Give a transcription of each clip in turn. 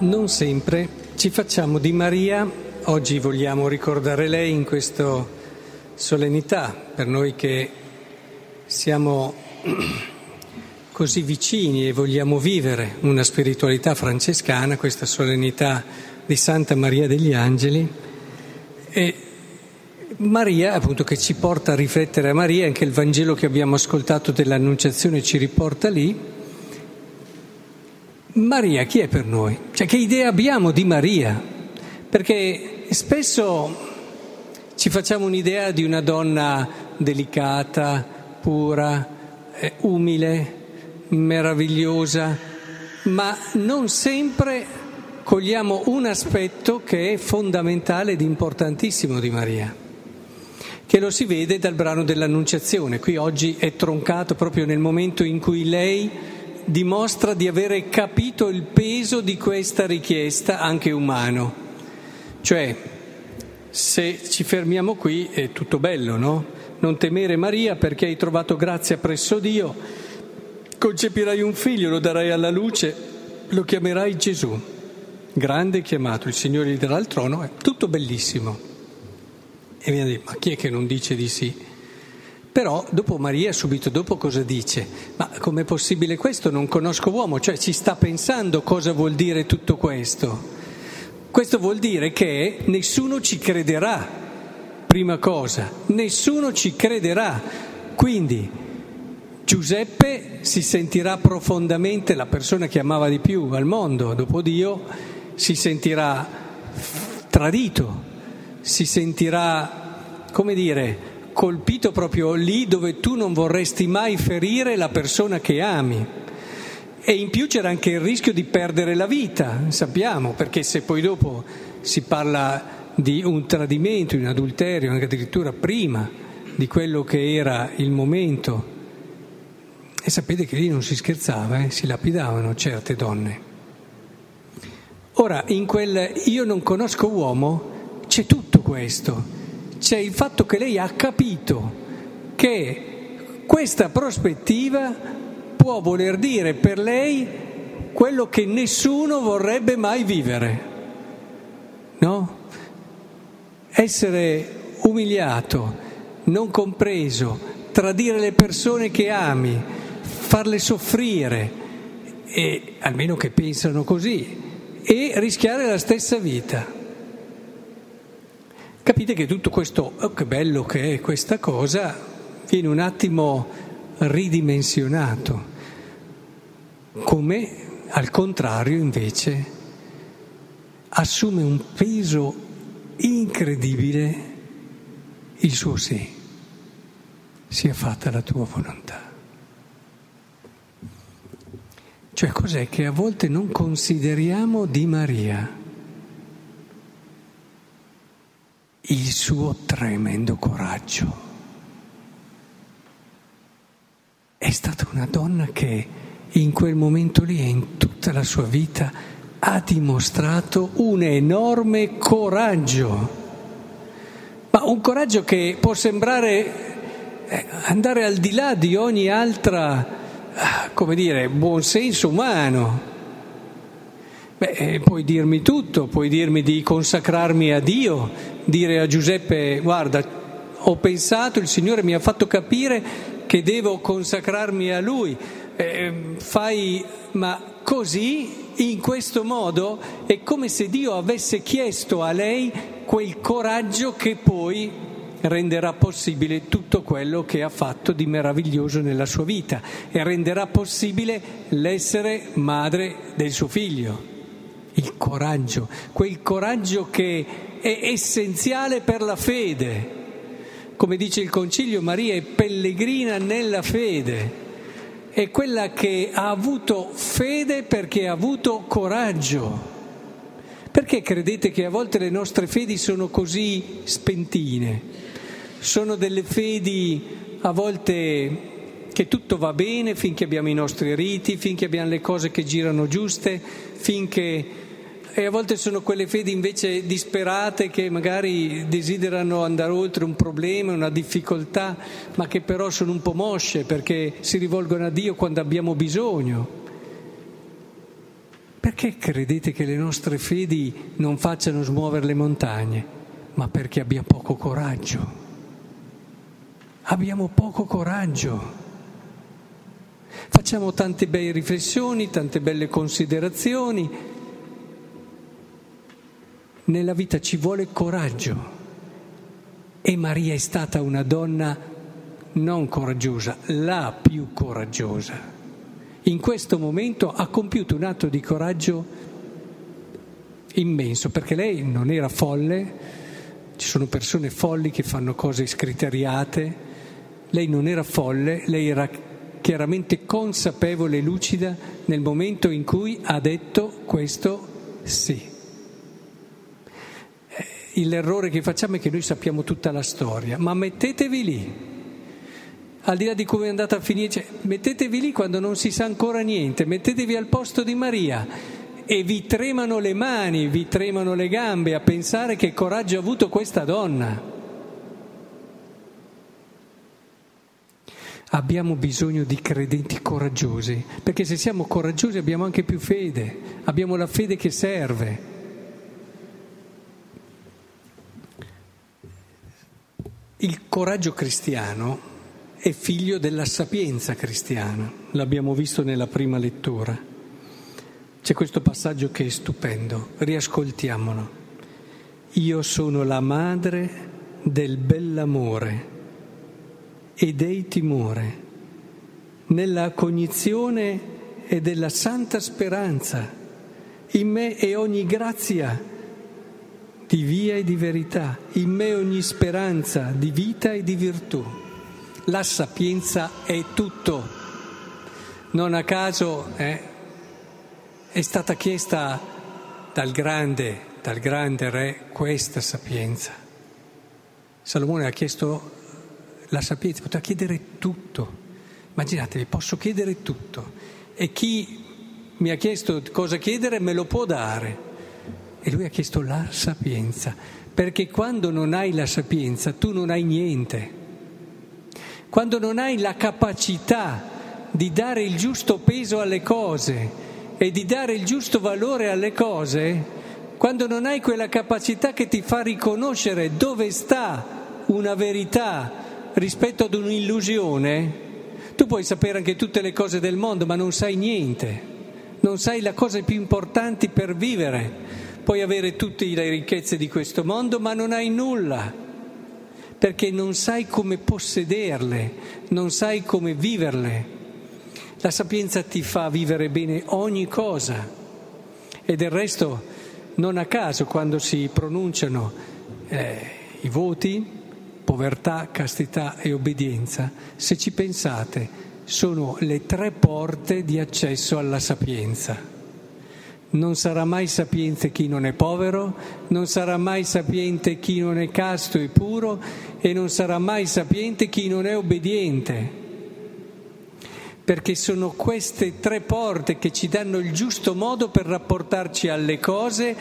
non sempre ci facciamo di Maria, oggi vogliamo ricordare lei in questa solennità, per noi che siamo così vicini e vogliamo vivere una spiritualità francescana, questa solennità di Santa Maria degli Angeli. E Maria, appunto, che ci porta a riflettere a Maria, anche il Vangelo che abbiamo ascoltato dell'Annunciazione ci riporta lì. Maria chi è per noi? Cioè che idea abbiamo di Maria? Perché spesso ci facciamo un'idea di una donna delicata, pura, eh, umile, meravigliosa, ma non sempre cogliamo un aspetto che è fondamentale ed importantissimo di Maria, che lo si vede dal brano dell'Annunciazione. Qui oggi è troncato proprio nel momento in cui lei dimostra di avere capito il peso di questa richiesta anche umano. Cioè, se ci fermiamo qui è tutto bello, no? Non temere Maria perché hai trovato grazia presso Dio, concepirai un figlio, lo darai alla luce, lo chiamerai Gesù. Grande chiamato, il Signore gli darà il trono, è tutto bellissimo. E viene a dire, ma chi è che non dice di sì? Però dopo Maria, subito dopo, cosa dice? Ma com'è possibile questo? Non conosco uomo, cioè ci sta pensando cosa vuol dire tutto questo. Questo vuol dire che nessuno ci crederà, prima cosa, nessuno ci crederà. Quindi Giuseppe si sentirà profondamente, la persona che amava di più al mondo dopo Dio, si sentirà tradito, si sentirà, come dire, colpito proprio lì dove tu non vorresti mai ferire la persona che ami. E in più c'era anche il rischio di perdere la vita, sappiamo, perché se poi dopo si parla di un tradimento, di un adulterio, anche addirittura prima di quello che era il momento, e sapete che lì non si scherzava, eh? si lapidavano certe donne. Ora, in quel io non conosco uomo c'è tutto questo c'è il fatto che lei ha capito che questa prospettiva può voler dire per lei quello che nessuno vorrebbe mai vivere, no? Essere umiliato, non compreso, tradire le persone che ami, farle soffrire, e, almeno che pensano così, e rischiare la stessa vita. Capite che tutto questo, oh, che bello che è questa cosa, viene un attimo ridimensionato, come al contrario invece assume un peso incredibile il suo sì, sia fatta la tua volontà. Cioè cos'è che a volte non consideriamo di Maria? Il suo tremendo coraggio. È stata una donna che in quel momento lì e in tutta la sua vita ha dimostrato un enorme coraggio, ma un coraggio che può sembrare eh, andare al di là di ogni altra, ah, come dire, buonsenso umano. Beh, eh, puoi dirmi tutto, puoi dirmi di consacrarmi a Dio, dire a Giuseppe guarda, ho pensato, il Signore mi ha fatto capire che devo consacrarmi a Lui, eh, fai, ma così, in questo modo, è come se Dio avesse chiesto a lei quel coraggio che poi renderà possibile tutto quello che ha fatto di meraviglioso nella sua vita e renderà possibile l'essere madre del suo figlio il coraggio, quel coraggio che è essenziale per la fede. Come dice il Concilio, Maria è pellegrina nella fede, è quella che ha avuto fede perché ha avuto coraggio. Perché credete che a volte le nostre fedi sono così spentine? Sono delle fedi a volte che tutto va bene finché abbiamo i nostri riti, finché abbiamo le cose che girano giuste, finché e a volte sono quelle fedi invece disperate che magari desiderano andare oltre un problema, una difficoltà, ma che però sono un po' mosce perché si rivolgono a Dio quando abbiamo bisogno. Perché credete che le nostre fedi non facciano smuovere le montagne? Ma perché abbiamo poco coraggio. Abbiamo poco coraggio. Facciamo tante belle riflessioni, tante belle considerazioni. Nella vita ci vuole coraggio. E Maria è stata una donna non coraggiosa, la più coraggiosa. In questo momento ha compiuto un atto di coraggio immenso, perché lei non era folle, ci sono persone folli che fanno cose scriteriate, lei non era folle, lei era chiaramente consapevole e lucida nel momento in cui ha detto questo sì. L'errore che facciamo è che noi sappiamo tutta la storia, ma mettetevi lì, al di là di come è andata a finire, cioè, mettetevi lì quando non si sa ancora niente, mettetevi al posto di Maria e vi tremano le mani, vi tremano le gambe a pensare che coraggio ha avuto questa donna. Abbiamo bisogno di credenti coraggiosi, perché se siamo coraggiosi abbiamo anche più fede, abbiamo la fede che serve. Il coraggio cristiano è figlio della sapienza cristiana, l'abbiamo visto nella prima lettura. C'è questo passaggio che è stupendo, riascoltiamolo. Io sono la madre del bell'amore e dei timore, nella cognizione e della santa speranza. In me è ogni grazia di via e di verità, in me ogni speranza di vita e di virtù. La sapienza è tutto. Non a caso eh, è stata chiesta dal grande, dal grande re questa sapienza. Salomone ha chiesto la sapienza, poteva chiedere tutto. Immaginatevi, posso chiedere tutto. E chi mi ha chiesto cosa chiedere me lo può dare. E lui ha chiesto la sapienza, perché quando non hai la sapienza tu non hai niente. Quando non hai la capacità di dare il giusto peso alle cose e di dare il giusto valore alle cose, quando non hai quella capacità che ti fa riconoscere dove sta una verità rispetto ad un'illusione, tu puoi sapere anche tutte le cose del mondo, ma non sai niente, non sai le cose più importanti per vivere. Puoi avere tutte le ricchezze di questo mondo, ma non hai nulla, perché non sai come possederle, non sai come viverle. La sapienza ti fa vivere bene ogni cosa e del resto non a caso quando si pronunciano eh, i voti povertà, castità e obbedienza, se ci pensate, sono le tre porte di accesso alla sapienza. Non sarà mai sapiente chi non è povero, non sarà mai sapiente chi non è casto e puro e non sarà mai sapiente chi non è obbediente. Perché sono queste tre porte che ci danno il giusto modo per rapportarci alle cose,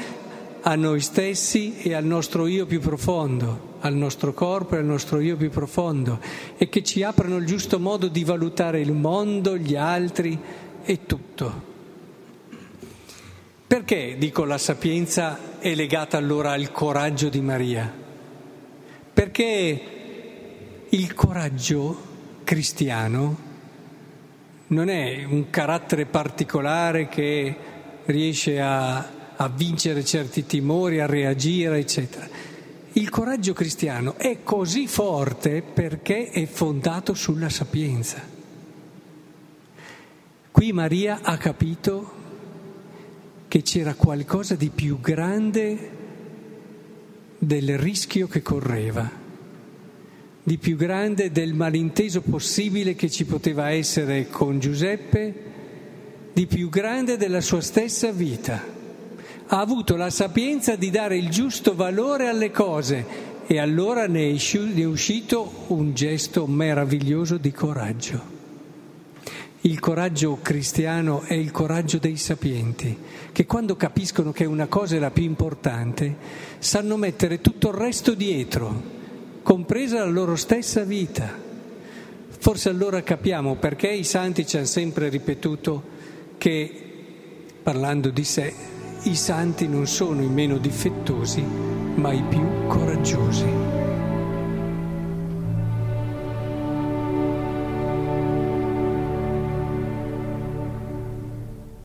a noi stessi e al nostro io più profondo, al nostro corpo e al nostro io più profondo e che ci aprono il giusto modo di valutare il mondo, gli altri e tutto. Perché, dico, la sapienza è legata allora al coraggio di Maria? Perché il coraggio cristiano non è un carattere particolare che riesce a a vincere certi timori, a reagire, eccetera. Il coraggio cristiano è così forte perché è fondato sulla sapienza. Qui Maria ha capito che c'era qualcosa di più grande del rischio che correva, di più grande del malinteso possibile che ci poteva essere con Giuseppe, di più grande della sua stessa vita ha avuto la sapienza di dare il giusto valore alle cose e allora ne è uscito un gesto meraviglioso di coraggio. Il coraggio cristiano è il coraggio dei sapienti, che quando capiscono che una cosa è la più importante, sanno mettere tutto il resto dietro, compresa la loro stessa vita. Forse allora capiamo perché i santi ci hanno sempre ripetuto che parlando di sé, i santi non sono i meno difettosi, ma i più coraggiosi.